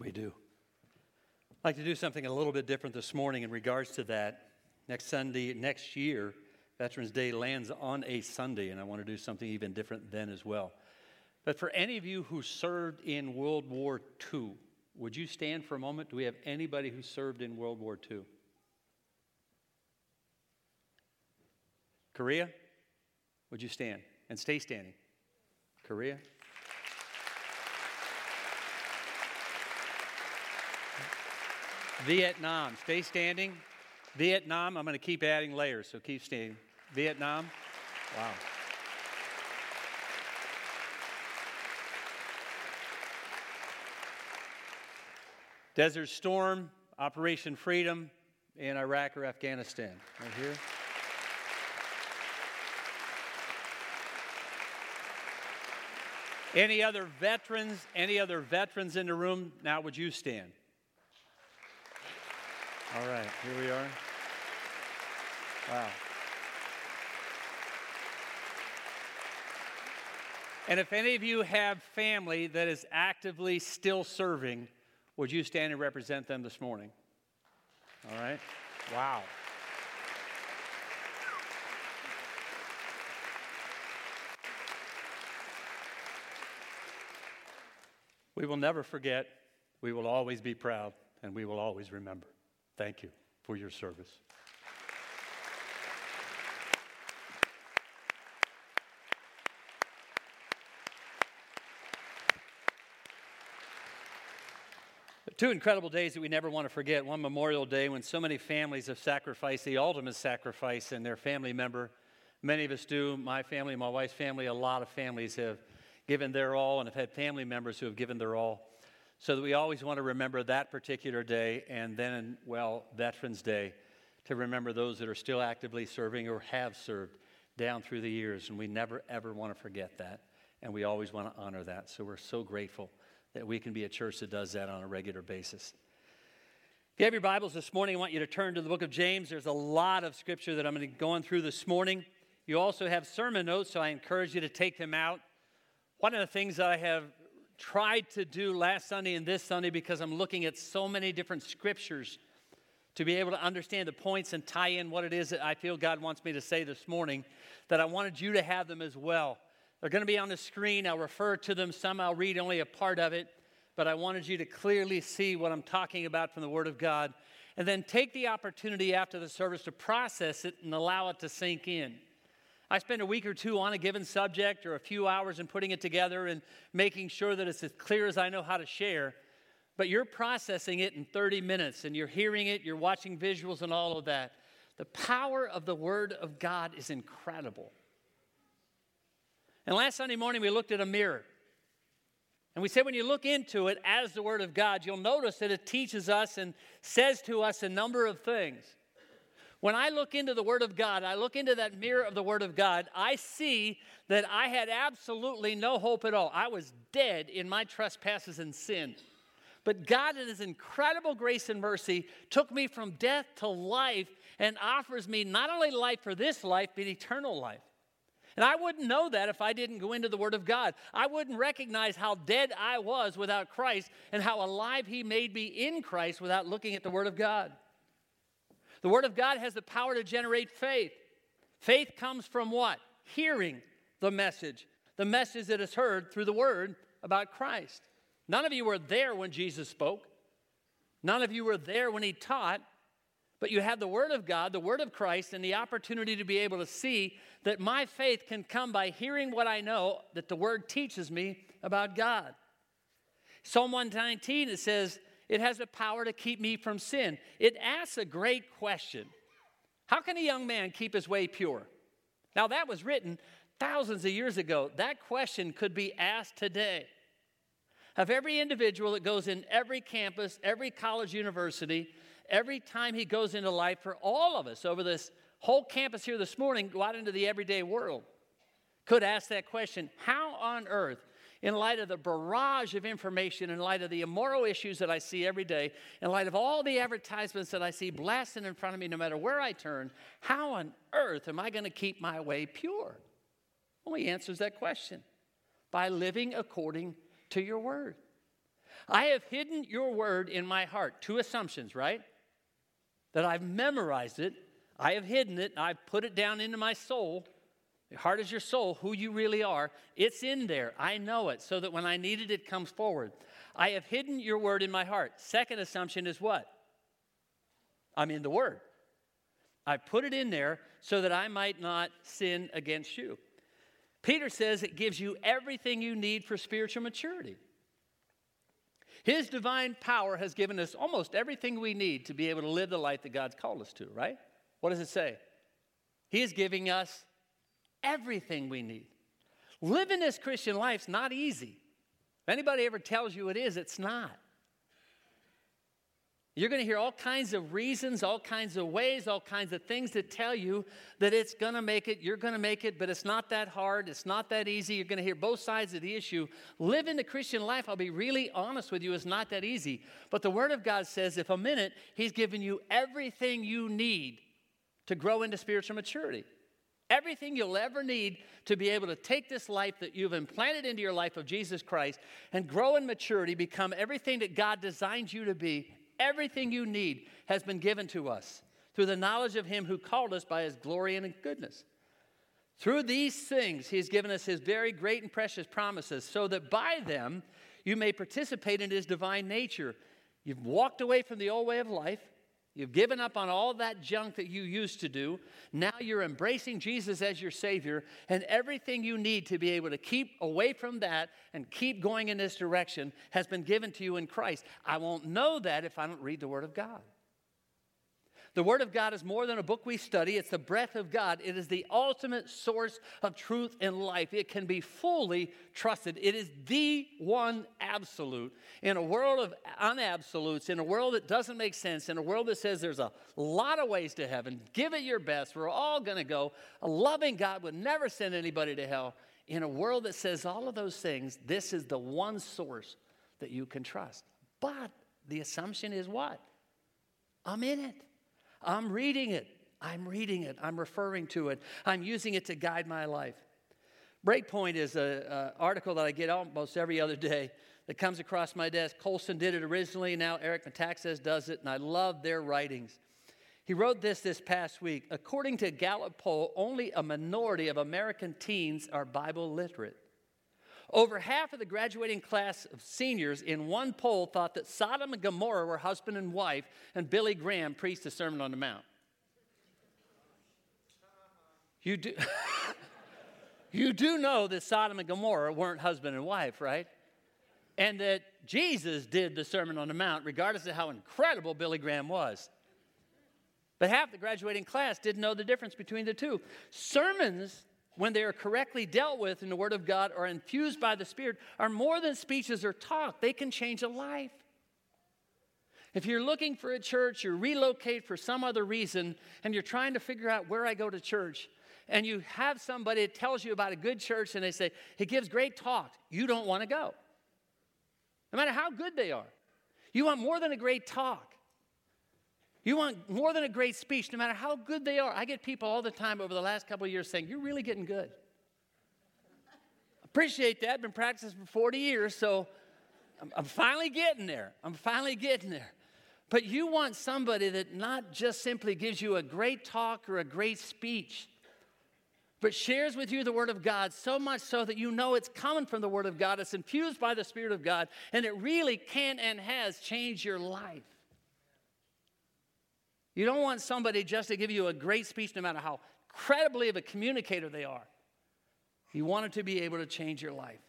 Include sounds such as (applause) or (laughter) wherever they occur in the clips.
We do. I'd like to do something a little bit different this morning in regards to that. Next Sunday, next year, Veterans Day lands on a Sunday, and I want to do something even different then as well. But for any of you who served in World War II, would you stand for a moment? Do we have anybody who served in World War II? Korea? Would you stand and stay standing? Korea? Vietnam, stay standing. Vietnam, I'm going to keep adding layers, so keep standing. Vietnam, wow. Desert Storm, Operation Freedom in Iraq or Afghanistan. Right here. Any other veterans? Any other veterans in the room? Now, would you stand? All right, here we are. Wow. And if any of you have family that is actively still serving, would you stand and represent them this morning? All right. Wow. We will never forget, we will always be proud, and we will always remember. Thank you for your service. Two incredible days that we never want to forget. One Memorial Day when so many families have sacrificed the ultimate sacrifice in their family member. Many of us do. My family, my wife's family, a lot of families have given their all and have had family members who have given their all so that we always want to remember that particular day and then, well, Veterans Day to remember those that are still actively serving or have served down through the years. And we never, ever want to forget that. And we always want to honor that. So we're so grateful that we can be a church that does that on a regular basis. If you have your Bibles this morning, I want you to turn to the book of James. There's a lot of scripture that I'm going to be going through this morning. You also have sermon notes, so I encourage you to take them out. One of the things that I have tried to do last Sunday and this Sunday because I'm looking at so many different scriptures to be able to understand the points and tie in what it is that I feel God wants me to say this morning, that I wanted you to have them as well. They're going to be on the screen. I'll refer to them. Some I'll read only a part of it, but I wanted you to clearly see what I'm talking about from the Word of God. And then take the opportunity after the service to process it and allow it to sink in. I spend a week or two on a given subject or a few hours in putting it together and making sure that it's as clear as I know how to share. But you're processing it in 30 minutes and you're hearing it, you're watching visuals and all of that. The power of the Word of God is incredible. And last Sunday morning, we looked at a mirror. And we said when you look into it as the Word of God, you'll notice that it teaches us and says to us a number of things. When I look into the Word of God, I look into that mirror of the Word of God, I see that I had absolutely no hope at all. I was dead in my trespasses and sin. But God, in His incredible grace and mercy, took me from death to life and offers me not only life for this life, but eternal life. And I wouldn't know that if I didn't go into the Word of God. I wouldn't recognize how dead I was without Christ and how alive He made me in Christ without looking at the Word of God. The Word of God has the power to generate faith. Faith comes from what? Hearing the message, the message that is heard through the Word about Christ. None of you were there when Jesus spoke, none of you were there when He taught, but you have the Word of God, the Word of Christ, and the opportunity to be able to see that my faith can come by hearing what I know that the Word teaches me about God. Psalm 119, it says, it has the power to keep me from sin. It asks a great question How can a young man keep his way pure? Now, that was written thousands of years ago. That question could be asked today of every individual that goes in every campus, every college, university, every time he goes into life for all of us over this whole campus here this morning, go out into the everyday world. Could ask that question How on earth in light of the barrage of information, in light of the immoral issues that I see every day, in light of all the advertisements that I see blasting in front of me no matter where I turn, how on earth am I going to keep my way pure? Well, he answers that question by living according to your word. I have hidden your word in my heart. Two assumptions, right? That I've memorized it, I have hidden it, I've put it down into my soul. Heart is your soul, who you really are. It's in there. I know it, so that when I need it, it comes forward. I have hidden your word in my heart. Second assumption is what? I'm in the word. I put it in there so that I might not sin against you. Peter says it gives you everything you need for spiritual maturity. His divine power has given us almost everything we need to be able to live the life that God's called us to, right? What does it say? He is giving us everything we need. Living this Christian life's not easy. If anybody ever tells you it is, it's not. You're going to hear all kinds of reasons, all kinds of ways, all kinds of things that tell you that it's going to make it, you're going to make it, but it's not that hard, it's not that easy. You're going to hear both sides of the issue. Living the Christian life, I'll be really honest with you, is not that easy. But the Word of God says if a minute, He's given you everything you need to grow into spiritual maturity. Everything you'll ever need to be able to take this life that you've implanted into your life of Jesus Christ and grow in maturity, become everything that God designed you to be. Everything you need has been given to us through the knowledge of Him who called us by His glory and goodness. Through these things, He has given us His very great and precious promises, so that by them you may participate in His divine nature. You've walked away from the old way of life. You've given up on all that junk that you used to do. Now you're embracing Jesus as your Savior, and everything you need to be able to keep away from that and keep going in this direction has been given to you in Christ. I won't know that if I don't read the Word of God. The Word of God is more than a book we study, it's the breath of God. It is the ultimate source of truth in life. It can be fully trusted. It is the one absolute. In a world of unabsolutes, in a world that doesn't make sense, in a world that says there's a lot of ways to heaven, give it your best. We're all going to go. A loving God would never send anybody to hell. In a world that says all of those things, this is the one source that you can trust. But the assumption is what? I'm in it. I'm reading it. I'm reading it. I'm referring to it. I'm using it to guide my life. Breakpoint is an article that I get almost every other day that comes across my desk. Colson did it originally. Now Eric Metaxas does it, and I love their writings. He wrote this this past week. According to Gallup poll, only a minority of American teens are Bible literate. Over half of the graduating class of seniors in one poll thought that Sodom and Gomorrah were husband and wife, and Billy Graham preached the Sermon on the Mount. You do, (laughs) you do know that Sodom and Gomorrah weren't husband and wife, right? And that Jesus did the Sermon on the Mount, regardless of how incredible Billy Graham was. But half the graduating class didn't know the difference between the two. Sermons when they are correctly dealt with in the Word of God or infused by the Spirit, are more than speeches or talk. They can change a life. If you're looking for a church, you relocate for some other reason, and you're trying to figure out where I go to church, and you have somebody that tells you about a good church and they say, it gives great talk, you don't want to go. No matter how good they are. You want more than a great talk. You want more than a great speech, no matter how good they are. I get people all the time over the last couple of years saying, You're really getting good. Appreciate that. I've been practicing for 40 years, so I'm, I'm finally getting there. I'm finally getting there. But you want somebody that not just simply gives you a great talk or a great speech, but shares with you the Word of God so much so that you know it's coming from the Word of God, it's infused by the Spirit of God, and it really can and has changed your life. You don't want somebody just to give you a great speech, no matter how credibly of a communicator they are. You want it to be able to change your life.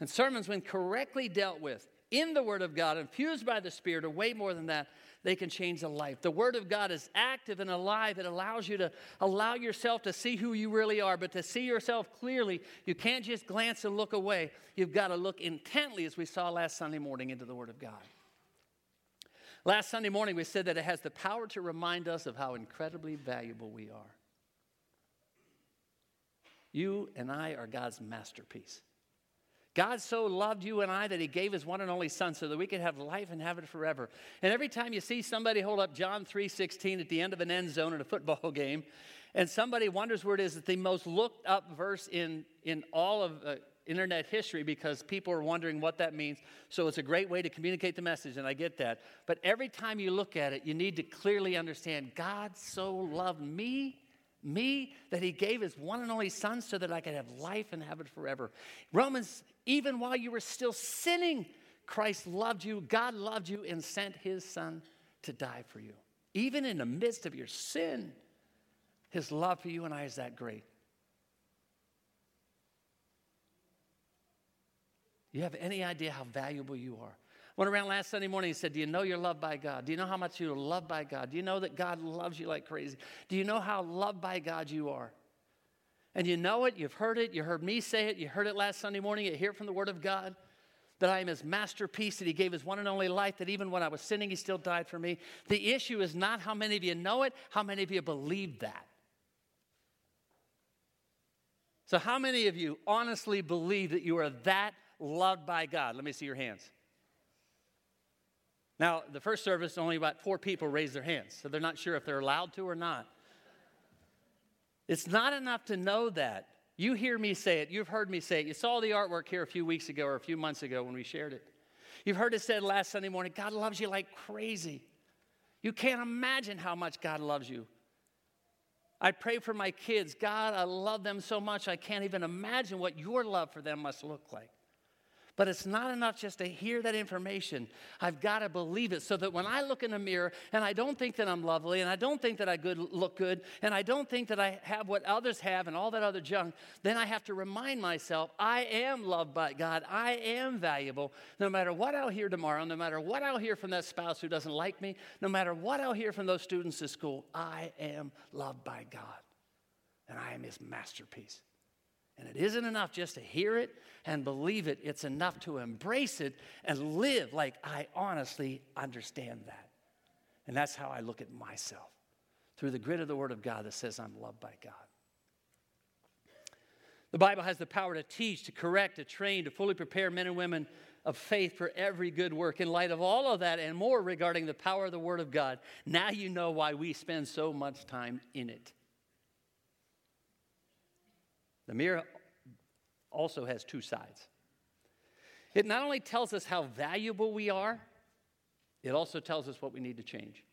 And sermons, when correctly dealt with in the Word of God, infused by the Spirit, are way more than that. They can change a life. The Word of God is active and alive. It allows you to allow yourself to see who you really are, but to see yourself clearly, you can't just glance and look away. You've got to look intently, as we saw last Sunday morning, into the Word of God. Last Sunday morning, we said that it has the power to remind us of how incredibly valuable we are. You and I are God's masterpiece. God so loved you and I that he gave his one and only son so that we could have life and have it forever. And every time you see somebody hold up John 3:16 at the end of an end zone in a football (laughs) game, and somebody wonders where it is, that the most looked up verse in, in all of uh, internet history because people are wondering what that means. So it's a great way to communicate the message, and I get that. But every time you look at it, you need to clearly understand God so loved me, me, that he gave his one and only son so that I could have life and have it forever. Romans, even while you were still sinning, Christ loved you, God loved you, and sent his son to die for you. Even in the midst of your sin, his love for you and I is that great. Do you have any idea how valuable you are? Went around last Sunday morning and said, Do you know you're loved by God? Do you know how much you're loved by God? Do you know that God loves you like crazy? Do you know how loved by God you are? And you know it, you've heard it, you heard me say it, you heard it last Sunday morning, you hear it from the Word of God that I am his masterpiece, that he gave his one and only life, that even when I was sinning, he still died for me. The issue is not how many of you know it, how many of you believe that. So, how many of you honestly believe that you are that loved by God? Let me see your hands. Now, the first service, only about four people raised their hands, so they're not sure if they're allowed to or not. It's not enough to know that. You hear me say it. You've heard me say it. You saw the artwork here a few weeks ago or a few months ago when we shared it. You've heard it said last Sunday morning God loves you like crazy. You can't imagine how much God loves you. I pray for my kids. God, I love them so much, I can't even imagine what your love for them must look like. But it's not enough just to hear that information. I've got to believe it so that when I look in the mirror and I don't think that I'm lovely and I don't think that I good, look good and I don't think that I have what others have and all that other junk, then I have to remind myself I am loved by God. I am valuable. No matter what I'll hear tomorrow, no matter what I'll hear from that spouse who doesn't like me, no matter what I'll hear from those students at school, I am loved by God and I am His masterpiece. And it isn't enough just to hear it and believe it, it's enough to embrace it and live like I honestly understand that. And that's how I look at myself through the grid of the Word of God that says I'm loved by God. The Bible has the power to teach, to correct, to train, to fully prepare men and women of faith for every good work. In light of all of that and more regarding the power of the Word of God, now you know why we spend so much time in it. The mirror also has two sides. It not only tells us how valuable we are, it also tells us what we need to change.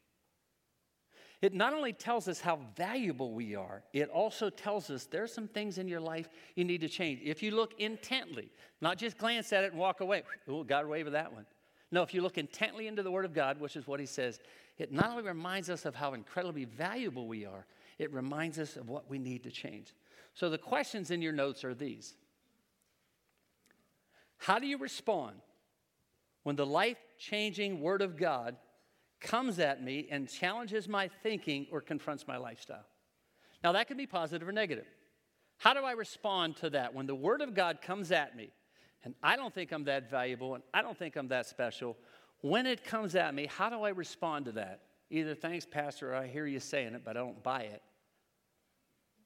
It not only tells us how valuable we are, it also tells us there's some things in your life you need to change. If you look intently, not just glance at it and walk away, oh, away with that one. No, if you look intently into the Word of God, which is what He says, it not only reminds us of how incredibly valuable we are, it reminds us of what we need to change. So the questions in your notes are these How do you respond when the life changing Word of God comes at me and challenges my thinking or confronts my lifestyle? Now, that can be positive or negative. How do I respond to that when the Word of God comes at me and I don't think I'm that valuable and I don't think I'm that special? When it comes at me, how do I respond to that? Either thanks, Pastor, I hear you saying it, but I don't buy it.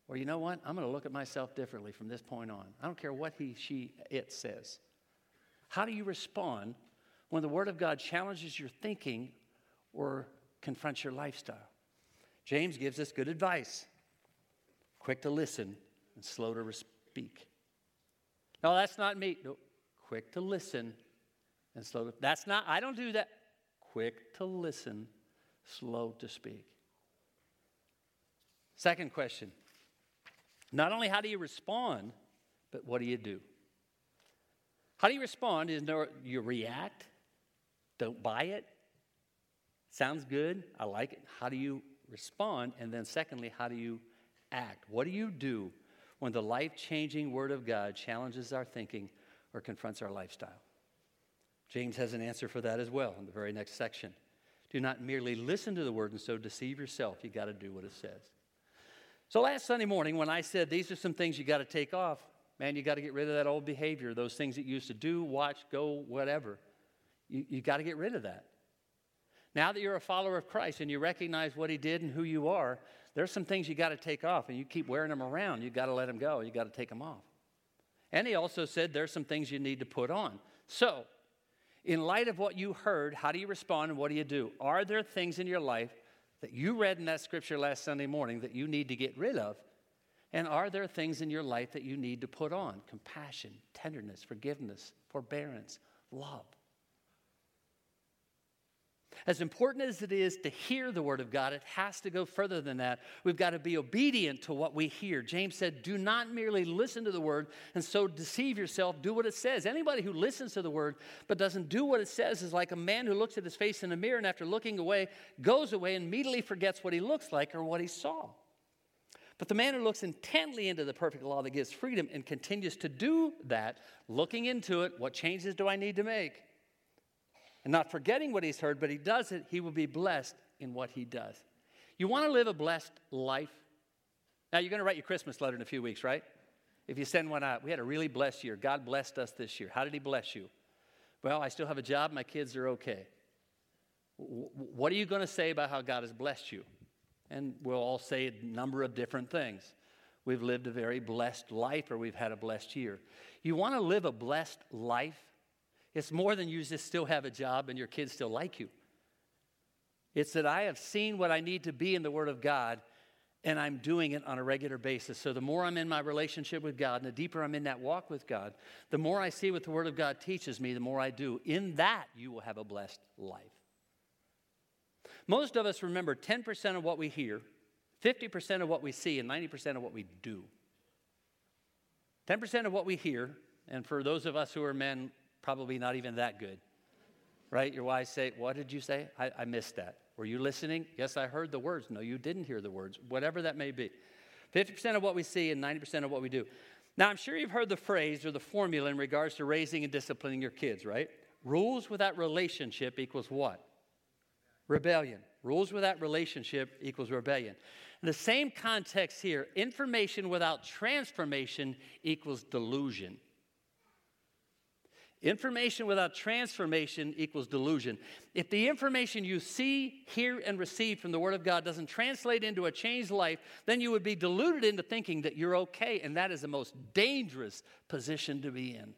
Or you know what? I'm going to look at myself differently from this point on. I don't care what he, she, it says. How do you respond when the Word of God challenges your thinking or confronts your lifestyle? James gives us good advice quick to listen and slow to speak. No, that's not me. No, quick to listen and slow to. That's not, I don't do that. Quick to listen, slow to speak. Second question not only how do you respond, but what do you do? How do you respond is no, you react, don't buy it. Sounds good, I like it. How do you respond? And then, secondly, how do you act? What do you do when the life changing Word of God challenges our thinking or confronts our lifestyle? James has an answer for that as well in the very next section. Do not merely listen to the Word and so deceive yourself. You got to do what it says. So last Sunday morning, when I said these are some things you got to take off, man, you got to get rid of that old behavior, those things that you used to do, watch, go, whatever. You, you got to get rid of that. Now that you're a follower of Christ and you recognize what he did and who you are, there's some things you got to take off, and you keep wearing them around. You got to let them go. You got to take them off. And he also said there's some things you need to put on. So, in light of what you heard, how do you respond and what do you do? Are there things in your life that you read in that scripture last Sunday morning that you need to get rid of? And are there things in your life that you need to put on? Compassion, tenderness, forgiveness, forbearance, love. As important as it is to hear the word of God, it has to go further than that. We've got to be obedient to what we hear. James said, Do not merely listen to the word and so deceive yourself, do what it says. Anybody who listens to the word but doesn't do what it says is like a man who looks at his face in a mirror and after looking away, goes away and immediately forgets what he looks like or what he saw. But the man who looks intently into the perfect law that gives freedom and continues to do that, looking into it, what changes do I need to make? And not forgetting what he's heard, but he does it, he will be blessed in what he does. You want to live a blessed life? Now, you're going to write your Christmas letter in a few weeks, right? If you send one out, we had a really blessed year. God blessed us this year. How did he bless you? Well, I still have a job, my kids are okay. What are you going to say about how God has blessed you? And we'll all say a number of different things. We've lived a very blessed life or we've had a blessed year. You want to live a blessed life? It's more than you just still have a job and your kids still like you. It's that I have seen what I need to be in the Word of God and I'm doing it on a regular basis. So the more I'm in my relationship with God and the deeper I'm in that walk with God, the more I see what the Word of God teaches me, the more I do. In that, you will have a blessed life. Most of us remember 10% of what we hear, 50% of what we see, and 90% of what we do. 10% of what we hear, and for those of us who are men, probably not even that good. Right? Your wife say, What did you say? I, I missed that. Were you listening? Yes, I heard the words. No, you didn't hear the words. Whatever that may be. 50% of what we see and 90% of what we do. Now, I'm sure you've heard the phrase or the formula in regards to raising and disciplining your kids, right? Rules without relationship equals what? Rebellion. Rules without relationship equals rebellion. In the same context here, information without transformation equals delusion. Information without transformation equals delusion. If the information you see, hear, and receive from the Word of God doesn't translate into a changed life, then you would be deluded into thinking that you're okay, and that is the most dangerous position to be in.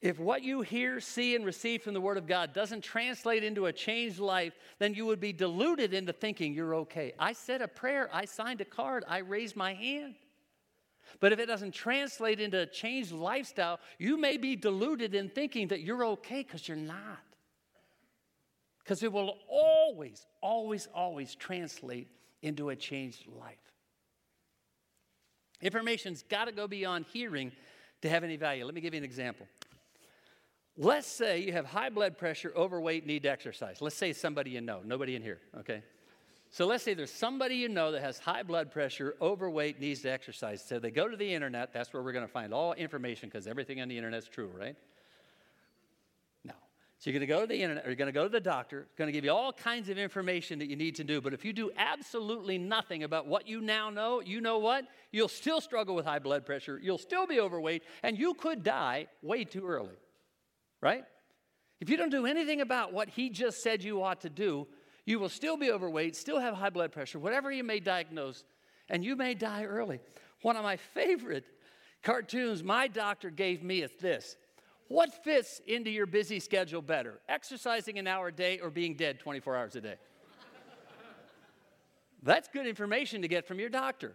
If what you hear, see, and receive from the Word of God doesn't translate into a changed life, then you would be deluded into thinking you're okay. I said a prayer, I signed a card, I raised my hand. But if it doesn't translate into a changed lifestyle, you may be deluded in thinking that you're okay because you're not. Because it will always, always, always translate into a changed life. Information's got to go beyond hearing to have any value. Let me give you an example. Let's say you have high blood pressure, overweight, need to exercise. Let's say somebody you know, nobody in here, okay? So let's say there's somebody you know that has high blood pressure, overweight, needs to exercise. So they go to the internet. That's where we're going to find all information because everything on the internet is true, right? No. So you're going to go to the internet, or you're going to go to the doctor, going to give you all kinds of information that you need to do. But if you do absolutely nothing about what you now know, you know what? You'll still struggle with high blood pressure. You'll still be overweight, and you could die way too early, right? If you don't do anything about what he just said you ought to do, you will still be overweight, still have high blood pressure, whatever you may diagnose, and you may die early. One of my favorite cartoons my doctor gave me is this What fits into your busy schedule better, exercising an hour a day or being dead 24 hours a day? That's good information to get from your doctor.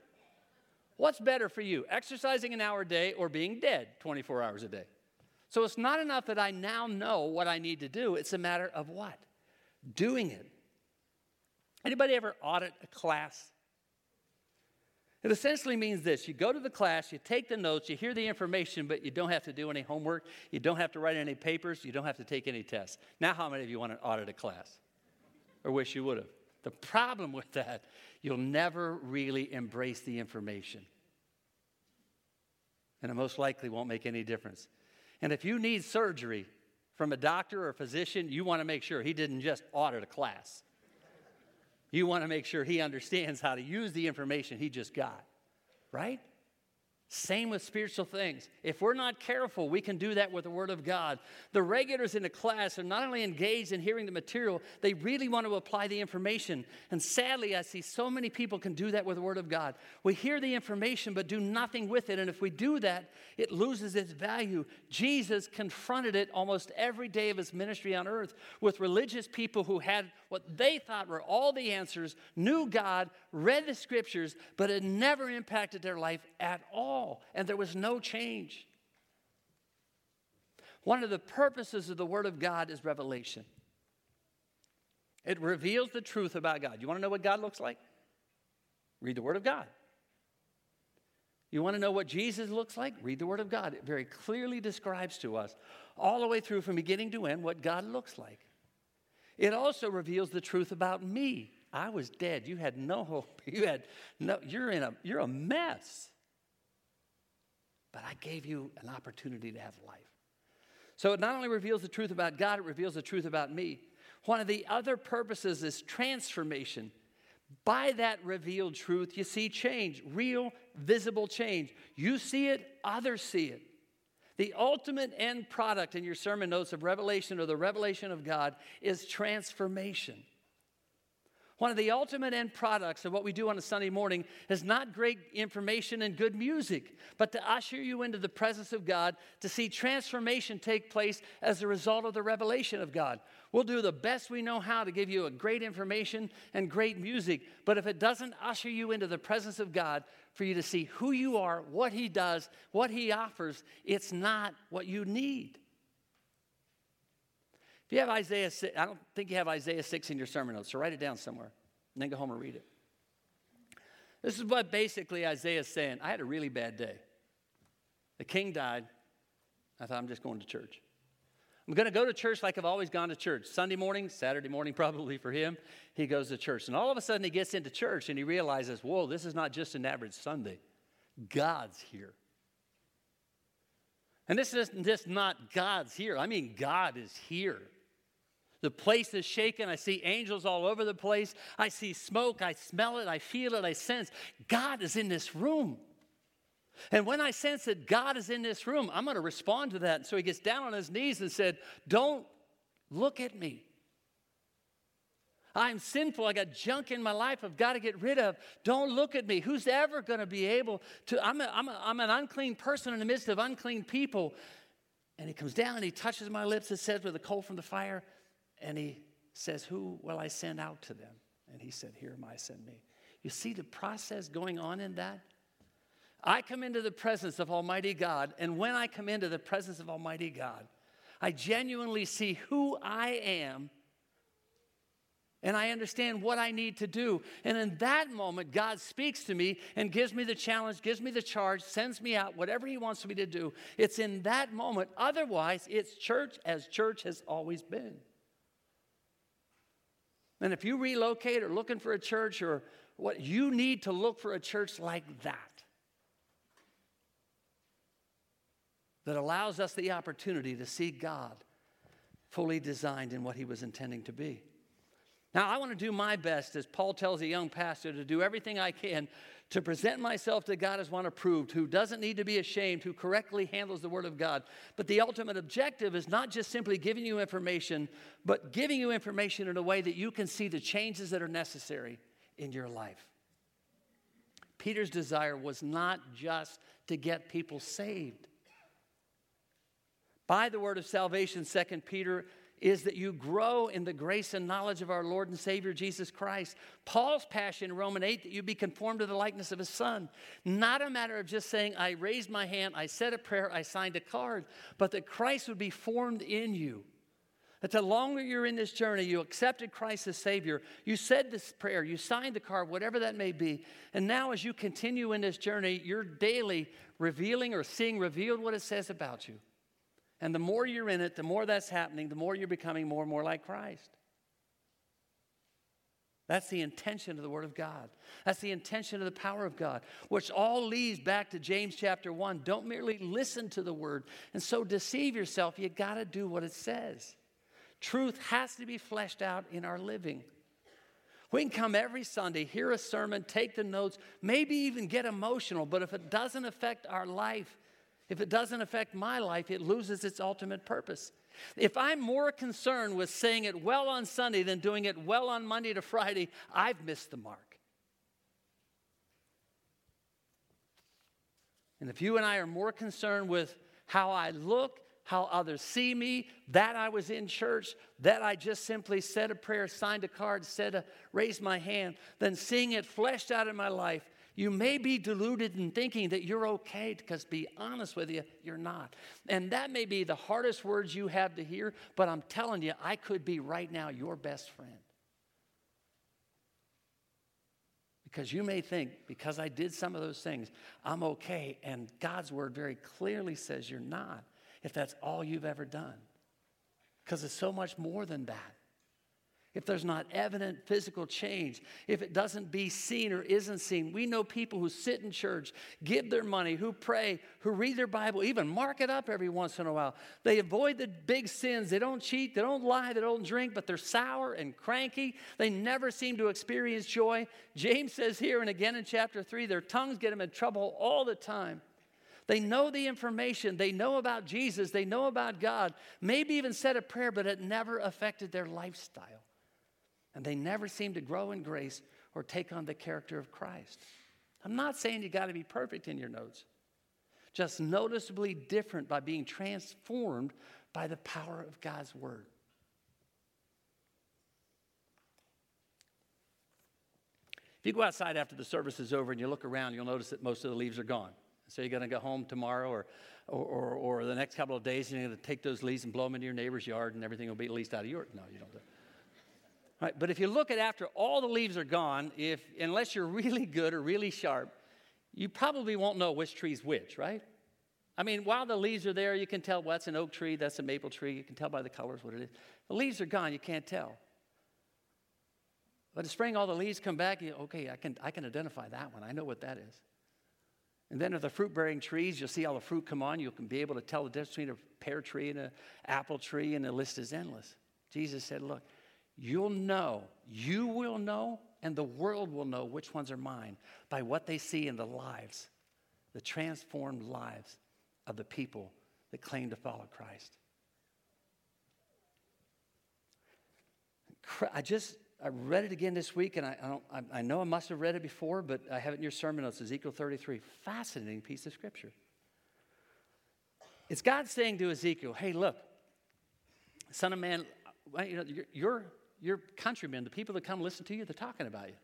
What's better for you, exercising an hour a day or being dead 24 hours a day? So it's not enough that I now know what I need to do, it's a matter of what? Doing it. Anybody ever audit a class? It essentially means this you go to the class, you take the notes, you hear the information, but you don't have to do any homework, you don't have to write any papers, you don't have to take any tests. Now, how many of you want to audit a class? Or wish you would have? The problem with that, you'll never really embrace the information. And it most likely won't make any difference. And if you need surgery from a doctor or a physician, you want to make sure he didn't just audit a class. You want to make sure he understands how to use the information he just got, right? Same with spiritual things. If we're not careful, we can do that with the Word of God. The regulars in the class are not only engaged in hearing the material, they really want to apply the information. And sadly, I see so many people can do that with the Word of God. We hear the information but do nothing with it. And if we do that, it loses its value. Jesus confronted it almost every day of his ministry on earth with religious people who had what they thought were all the answers, knew God, read the scriptures, but it never impacted their life at all, and there was no change. One of the purposes of the Word of God is revelation. It reveals the truth about God. You want to know what God looks like? Read the Word of God. You want to know what Jesus looks like? Read the Word of God. It very clearly describes to us, all the way through from beginning to end, what God looks like. It also reveals the truth about me. I was dead. You had no hope. (laughs) You had no, you're in a, you're a mess. But I gave you an opportunity to have life. So it not only reveals the truth about God, it reveals the truth about me. One of the other purposes is transformation. By that revealed truth, you see change, real, visible change. You see it, others see it. The ultimate end product in your sermon notes of revelation or the revelation of God is transformation. One of the ultimate end products of what we do on a Sunday morning is not great information and good music, but to usher you into the presence of God to see transformation take place as a result of the revelation of God. We'll do the best we know how to give you a great information and great music, but if it doesn't usher you into the presence of God for you to see who you are, what He does, what He offers, it's not what you need. You have Isaiah 6, I don't think you have Isaiah 6 in your sermon notes, so write it down somewhere and then go home and read it. This is what basically Isaiah is saying. I had a really bad day. The king died. I thought, I'm just going to church. I'm going to go to church like I've always gone to church. Sunday morning, Saturday morning, (laughs) probably for him, he goes to church. And all of a sudden, he gets into church and he realizes, whoa, this is not just an average Sunday. God's here. And this isn't just not God's here, I mean, God is here. The place is shaken. I see angels all over the place. I see smoke. I smell it. I feel it. I sense God is in this room. And when I sense that God is in this room, I'm going to respond to that. And so he gets down on his knees and said, Don't look at me. I'm sinful. I got junk in my life I've got to get rid of. Don't look at me. Who's ever going to be able to? I'm, a, I'm, a, I'm an unclean person in the midst of unclean people. And he comes down and he touches my lips, it says, with a coal from the fire. And he says, Who will I send out to them? And he said, Here am I, send me. You see the process going on in that? I come into the presence of Almighty God, and when I come into the presence of Almighty God, I genuinely see who I am and I understand what I need to do. And in that moment, God speaks to me and gives me the challenge, gives me the charge, sends me out, whatever He wants me to do. It's in that moment. Otherwise, it's church as church has always been. And if you relocate or looking for a church or what, you need to look for a church like that. that allows us the opportunity to see God fully designed in what He was intending to be. Now, I want to do my best, as Paul tells a young pastor, to do everything I can to present myself to God as one approved, who doesn't need to be ashamed, who correctly handles the Word of God. But the ultimate objective is not just simply giving you information, but giving you information in a way that you can see the changes that are necessary in your life. Peter's desire was not just to get people saved by the word of salvation, Second Peter, is that you grow in the grace and knowledge of our Lord and Savior Jesus Christ. Paul's passion in Romans 8 that you be conformed to the likeness of his son. Not a matter of just saying, I raised my hand, I said a prayer, I signed a card, but that Christ would be formed in you. That the longer you're in this journey, you accepted Christ as Savior, you said this prayer, you signed the card, whatever that may be. And now, as you continue in this journey, you're daily revealing or seeing revealed what it says about you. And the more you're in it, the more that's happening, the more you're becoming more and more like Christ. That's the intention of the Word of God. That's the intention of the power of God, which all leads back to James chapter 1. Don't merely listen to the Word and so deceive yourself. You got to do what it says. Truth has to be fleshed out in our living. We can come every Sunday, hear a sermon, take the notes, maybe even get emotional, but if it doesn't affect our life, if it doesn't affect my life, it loses its ultimate purpose. If I'm more concerned with saying it well on Sunday than doing it well on Monday to Friday, I've missed the mark. And if you and I are more concerned with how I look, how others see me, that I was in church, that I just simply said a prayer, signed a card, said a, raised my hand, than seeing it fleshed out in my life. You may be deluded in thinking that you're okay, because be honest with you, you're not. And that may be the hardest words you have to hear, but I'm telling you, I could be right now your best friend. Because you may think, because I did some of those things, I'm okay. And God's word very clearly says you're not if that's all you've ever done. Because it's so much more than that. If there's not evident physical change, if it doesn't be seen or isn't seen, we know people who sit in church, give their money, who pray, who read their Bible, even mark it up every once in a while. They avoid the big sins. They don't cheat, they don't lie, they don't drink, but they're sour and cranky. They never seem to experience joy. James says here and again in chapter 3 their tongues get them in trouble all the time. They know the information. They know about Jesus. They know about God. Maybe even said a prayer, but it never affected their lifestyle. And they never seem to grow in grace or take on the character of Christ. I'm not saying you got to be perfect in your notes, just noticeably different by being transformed by the power of God's word. If you go outside after the service is over and you look around, you'll notice that most of the leaves are gone. So you're going to go home tomorrow or, or, or, or, the next couple of days and you're going to take those leaves and blow them into your neighbor's yard and everything will be at least out of yours. No, you don't do Right, but if you look at after all the leaves are gone, if unless you're really good or really sharp, you probably won't know which tree's which, right? I mean, while the leaves are there, you can tell what's an oak tree, that's a maple tree. You can tell by the colors what it is. The leaves are gone, you can't tell. But in spring, all the leaves come back. You, okay, I can, I can identify that one. I know what that is. And then, if the fruit bearing trees, you'll see all the fruit come on. You can be able to tell the difference between a pear tree and an apple tree, and the list is endless. Jesus said, Look, you'll know, you will know, and the world will know which ones are mine by what they see in the lives, the transformed lives of the people that claim to follow Christ. I just I read it again this week, and I, I, don't, I, I know I must have read it before, but I have it in your sermon notes, Ezekiel 33. Fascinating piece of scripture. It's God saying to Ezekiel, hey, look, son of man, you know, your, your, your countrymen, the people that come listen to you, they're talking about you.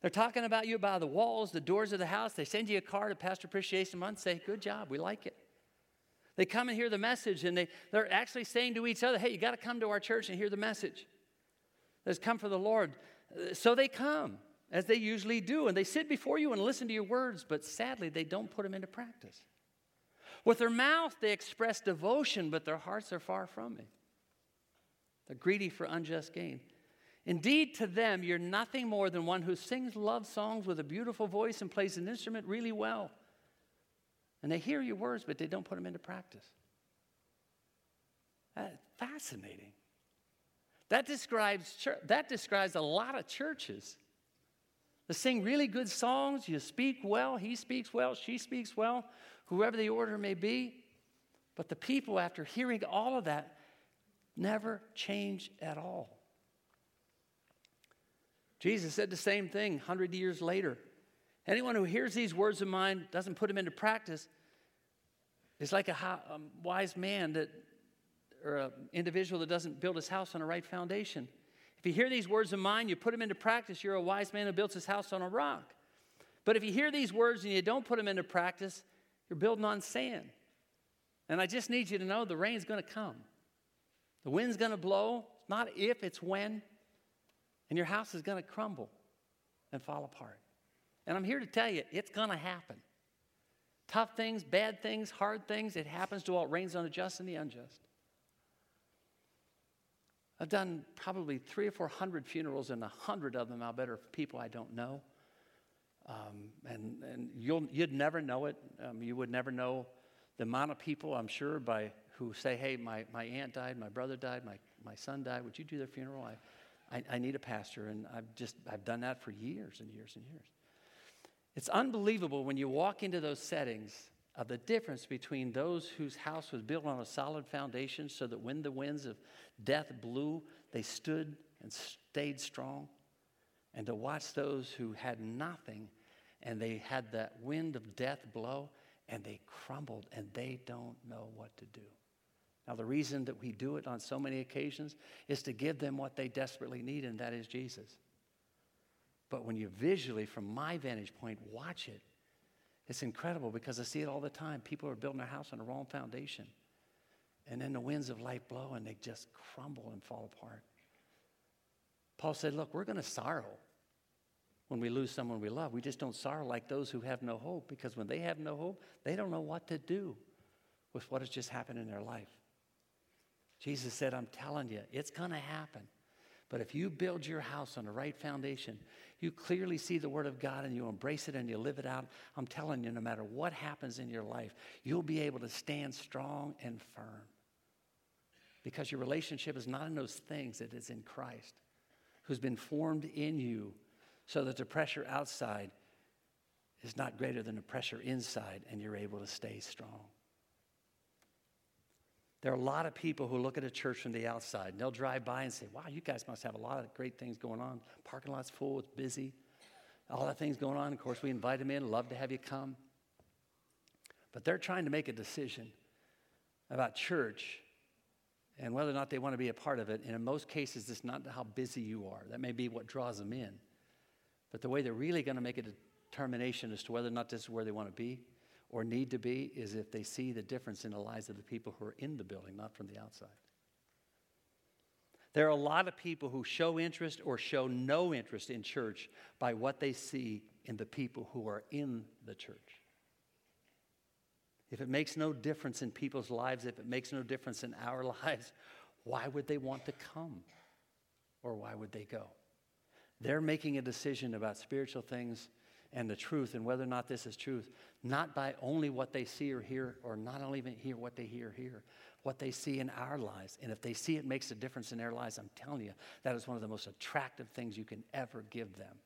They're talking about you by the walls, the doors of the house. They send you a card at Pastor Appreciation Month, say, good job, we like it. They come and hear the message, and they, they're actually saying to each other, hey, you got to come to our church and hear the message that's come for the Lord. So they come, as they usually do, and they sit before you and listen to your words, but sadly, they don't put them into practice. With their mouth, they express devotion, but their hearts are far from me. They're greedy for unjust gain. Indeed, to them, you're nothing more than one who sings love songs with a beautiful voice and plays an instrument really well. And they hear your words, but they don't put them into practice. That's fascinating. That describes, that describes a lot of churches. They sing really good songs, you speak well, he speaks well, she speaks well, whoever the order may be. But the people, after hearing all of that, never change at all. Jesus said the same thing 100 years later. Anyone who hears these words of mine doesn't put them into practice is like a, a um, wise man that or an individual that doesn't build his house on a right foundation. If you hear these words of mine, you put them into practice, you're a wise man who builds his house on a rock. But if you hear these words and you don't put them into practice, you're building on sand. And I just need you to know the rain's going to come. The wind's going to blow, not if, it's when. And your house is going to crumble and fall apart. And I'm here to tell you, it's going to happen. Tough things, bad things, hard things, it happens to all. It rains on the just and the unjust. I've done probably three or four hundred funerals, and a hundred of them, I'll bet, are people I don't know. Um, and and you'll, you'd never know it. Um, you would never know the amount of people, I'm sure, by who say, hey, my, my aunt died, my brother died, my, my son died. Would you do their funeral? I, I, I need a pastor. And I've just, I've done that for years and years and years. It's unbelievable when you walk into those settings of the difference between those whose house was built on a solid foundation so that when the winds of death blew, they stood and stayed strong, and to watch those who had nothing and they had that wind of death blow and they crumbled and they don't know what to do. Now, the reason that we do it on so many occasions is to give them what they desperately need, and that is Jesus. But when you visually, from my vantage point, watch it, it's incredible because I see it all the time. People are building a house on the wrong foundation. And then the winds of life blow and they just crumble and fall apart. Paul said, Look, we're going to sorrow when we lose someone we love. We just don't sorrow like those who have no hope because when they have no hope, they don't know what to do with what has just happened in their life. Jesus said, I'm telling you, it's going to happen. But if you build your house on the right foundation, you clearly see the Word of God and you embrace it and you live it out. I'm telling you, no matter what happens in your life, you'll be able to stand strong and firm. Because your relationship is not in those things, it is in Christ, who's been formed in you so that the pressure outside is not greater than the pressure inside, and you're able to stay strong. There are a lot of people who look at a church from the outside and they'll drive by and say, Wow, you guys must have a lot of great things going on. Parking lot's full, it's busy, all that things going on. Of course, we invite them in, love to have you come. But they're trying to make a decision about church and whether or not they want to be a part of it. And in most cases, it's not how busy you are. That may be what draws them in. But the way they're really going to make a determination as to whether or not this is where they want to be or need to be is if they see the difference in the lives of the people who are in the building, not from the outside. There are a lot of people who show interest or show no interest in church by what they see in the people who are in the church. If it makes no difference in people's lives, if it makes no difference in our (laughs) lives, why would they want to come? Or why would they go? They're making a decision about spiritual things and the truth and whether or not this is truth, not by only what they see or hear, or not only even hear what they hear here, what they see in our lives. And if they see it makes a difference in their lives, I'm telling you, that is one of the most attractive things you can ever give them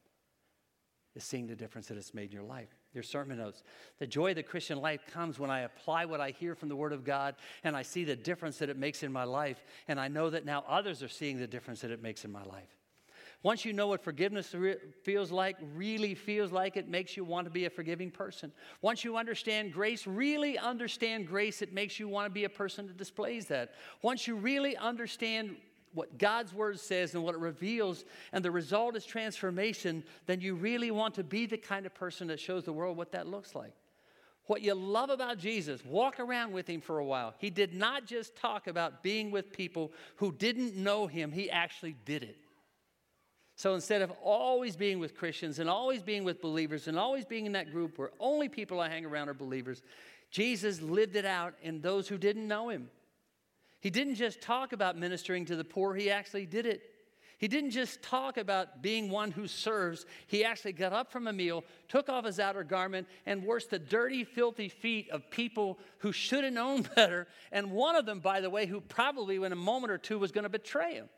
is seeing the difference that it's made in your life. Your sermon notes. The joy of the Christian life comes when I apply what I hear from the Word of God and I see the difference that it makes in my life. And I know that now others are seeing the difference that it makes in my life. Once you know what forgiveness re- feels like, really feels like, it makes you want to be a forgiving person. Once you understand grace, really understand grace, it makes you want to be a person that displays that. Once you really understand what God's word says and what it reveals, and the result is transformation, then you really want to be the kind of person that shows the world what that looks like. What you love about Jesus, walk around with him for a while. He did not just talk about being with people who didn't know him, he actually did it. So instead of always being with Christians and always being with believers and always being in that group where only people I hang around are believers, Jesus lived it out in those who didn't know him. He didn't just talk about ministering to the poor, he actually did it. He didn't just talk about being one who serves. He actually got up from a meal, took off his outer garment, and washed the dirty, filthy feet of people who should have known (laughs) better. And one of them, by the way, who probably in a moment or two was going to betray him.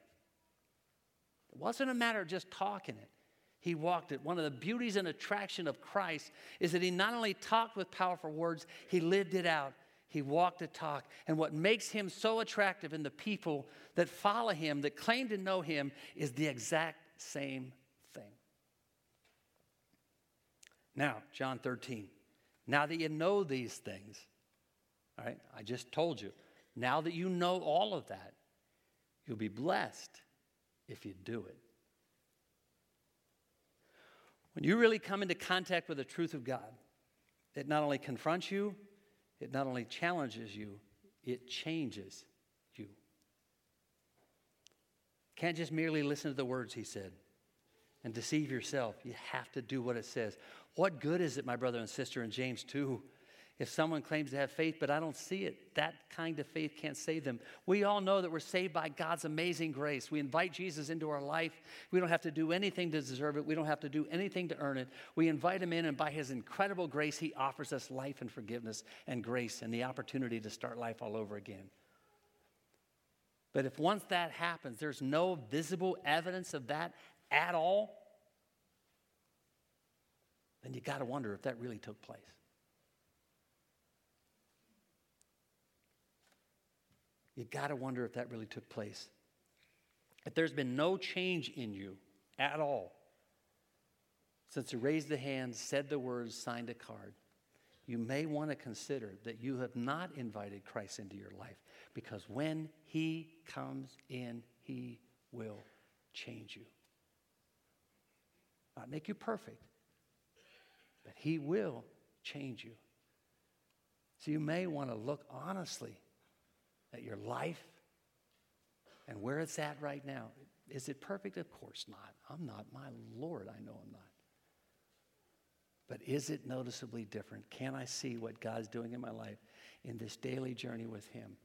Wasn't a matter of just talking it. He walked it. One of the beauties and attraction of Christ is that he not only talked with powerful words, he lived it out. He walked the talk. And what makes him so attractive in the people that follow him, that claim to know him, is the exact same thing. Now, John 13. Now that you know these things, all right, I just told you. Now that you know all of that, you'll be blessed if you do it. When you really come into contact with the truth of God, it not only confronts you, it not only challenges you, it changes you. Can't just merely listen to the words he said and deceive yourself. You have to do what it says. What good is it, my brother and sister in James 2, if someone claims to have faith, but I don't see it, that kind of faith can't save them. We all know that we're saved by God's amazing grace. We invite Jesus into our life. We don't have to do anything to deserve it, we don't have to do anything to earn it. We invite Him in, and by His incredible grace, He offers us life and forgiveness and grace and the opportunity to start life all over again. But if once that happens, there's no visible evidence of that at all, then you got to wonder if that really took place. You got to wonder if that really took place. If there's been no change in you at all since you raised the hand, said the words, signed a card, you may want to consider that you have not invited Christ into your life because when He comes in, He will change you. Not make you perfect, but He will change you. So you may want to look honestly at your life and where it's at right now. Is it perfect? Of course not. I'm not. My Lord, I know I'm not. But is it noticeably different? Can I see what God's doing in my life in this daily journey with Him?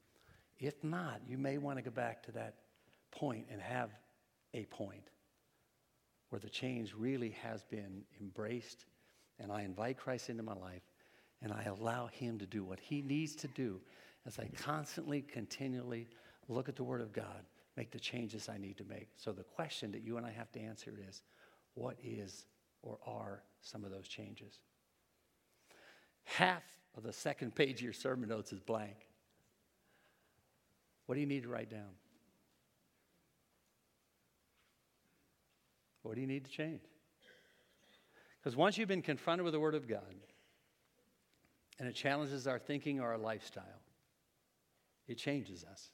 If not, you may want to go back to that point and have a point where the change really has been embraced, and I invite Christ into my life, and I allow Him to do what He needs to do as I constantly, continually look at the Word of God, make the changes I need to make. So the question that you and I have to answer is what is or are some of those changes? Half of the second page of your sermon notes is blank. What do you need to write down? What do you need to change? Because once you've been confronted with the Word of God and it challenges our thinking or our lifestyle, it changes us.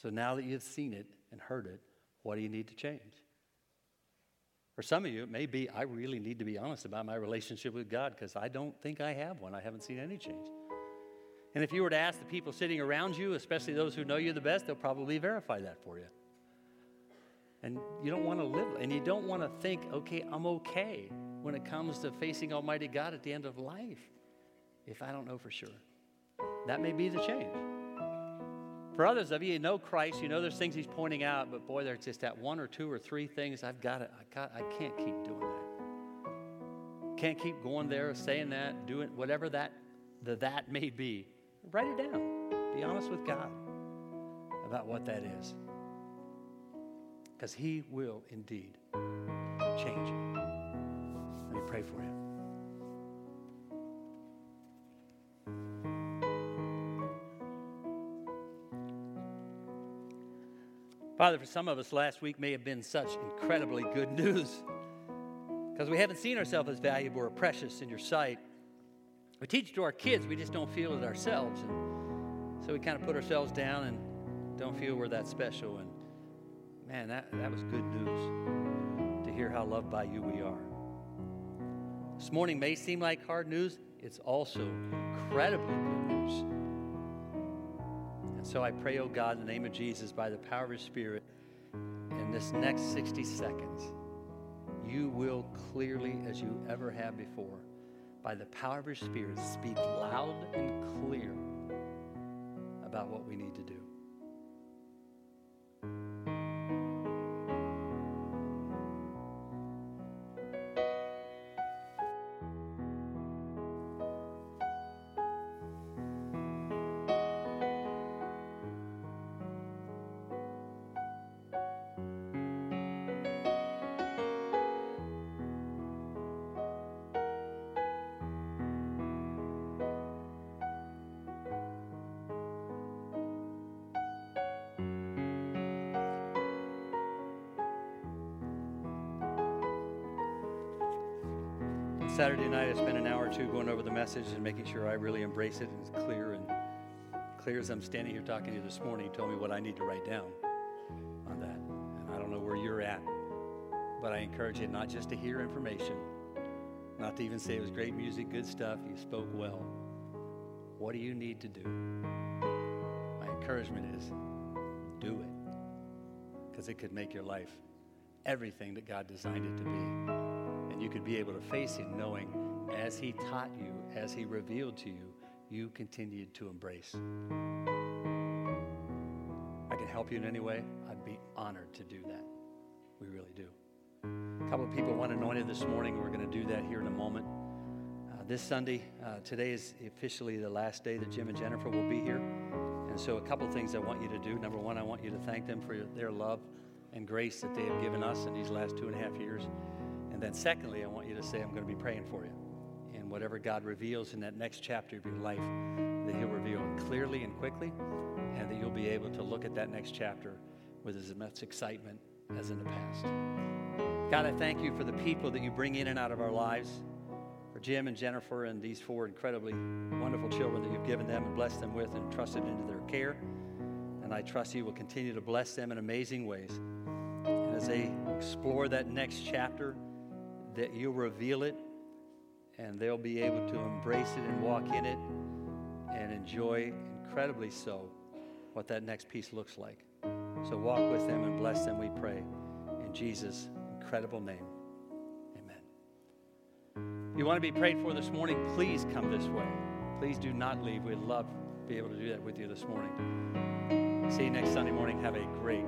So now that you've seen it and heard it, what do you need to change? For some of you, it may be I really need to be honest about my relationship with God because I don't think I have one. I haven't seen any change. And if you were to ask the people sitting around you, especially those who know you the best, they'll probably verify that for you. And you don't want to live, and you don't want to think, okay, I'm okay when it comes to facing Almighty God at the end of life if I don't know for sure. That may be the change. For others of you, you know Christ, you know there's things He's pointing out, but boy, there's just that one or two or three things I've got to, I, got, I can't keep doing that. Can't keep going there, saying that, doing whatever that the that may be. Write it down. Be honest with God about what that is. Because He will indeed change you. Let me pray for you. Father, for some of us, last week may have been such incredibly good news because we haven't seen ourselves as valuable or precious in your sight. We teach it to our kids, we just don't feel it ourselves. And so we kind of put ourselves down and don't feel we're that special. And man, that, that was good news to hear how loved by you we are. This morning may seem like hard news, it's also incredibly good news. And so I pray, oh God, in the name of Jesus, by the power of His Spirit, in this next 60 seconds, you will clearly, as you ever have before, by the power of your Spirit, speak loud and clear about what we need to do. Saturday night, I spent an hour or two going over the message and making sure I really embrace it and it's clear. And clear as I'm standing here talking to you this morning, he told me what I need to write down on that. And I don't know where you're at, but I encourage you not just to hear information, not to even say it was great music, good stuff, you spoke well. What do you need to do? My encouragement is do it because it could make your life everything that God designed it to be you could be able to face Him knowing as He taught you, as He revealed to you, you continued to embrace. I can help you in any way. I'd be honored to do that. We really do. A couple of people want anointed this morning. We're going to do that here in a moment. Uh, this Sunday, uh, today is officially the last day that Jim and Jennifer will be here. And so, a couple of things I want you to do. Number one, I want you to thank them for their love and grace that they have given us in these last two and a half years then, secondly, I want you to say, I'm going to be praying for you. And whatever God reveals in that next chapter of your life, that He'll reveal it clearly and quickly, and that you'll be able to look at that next chapter with as much excitement as in the past. God, I thank you for the people that you bring in and out of our lives, for Jim and Jennifer and these four incredibly wonderful children that you've given them and blessed them with and trusted into their care. And I trust you will continue to bless them in amazing ways. And as they explore that next chapter, that you'll reveal it and they'll be able to embrace it and walk in it and enjoy incredibly so what that next piece looks like. So walk with them and bless them, we pray. In Jesus' incredible name. Amen. If you want to be prayed for this morning, please come this way. Please do not leave. We'd love to be able to do that with you this morning. See you next Sunday morning. Have a great,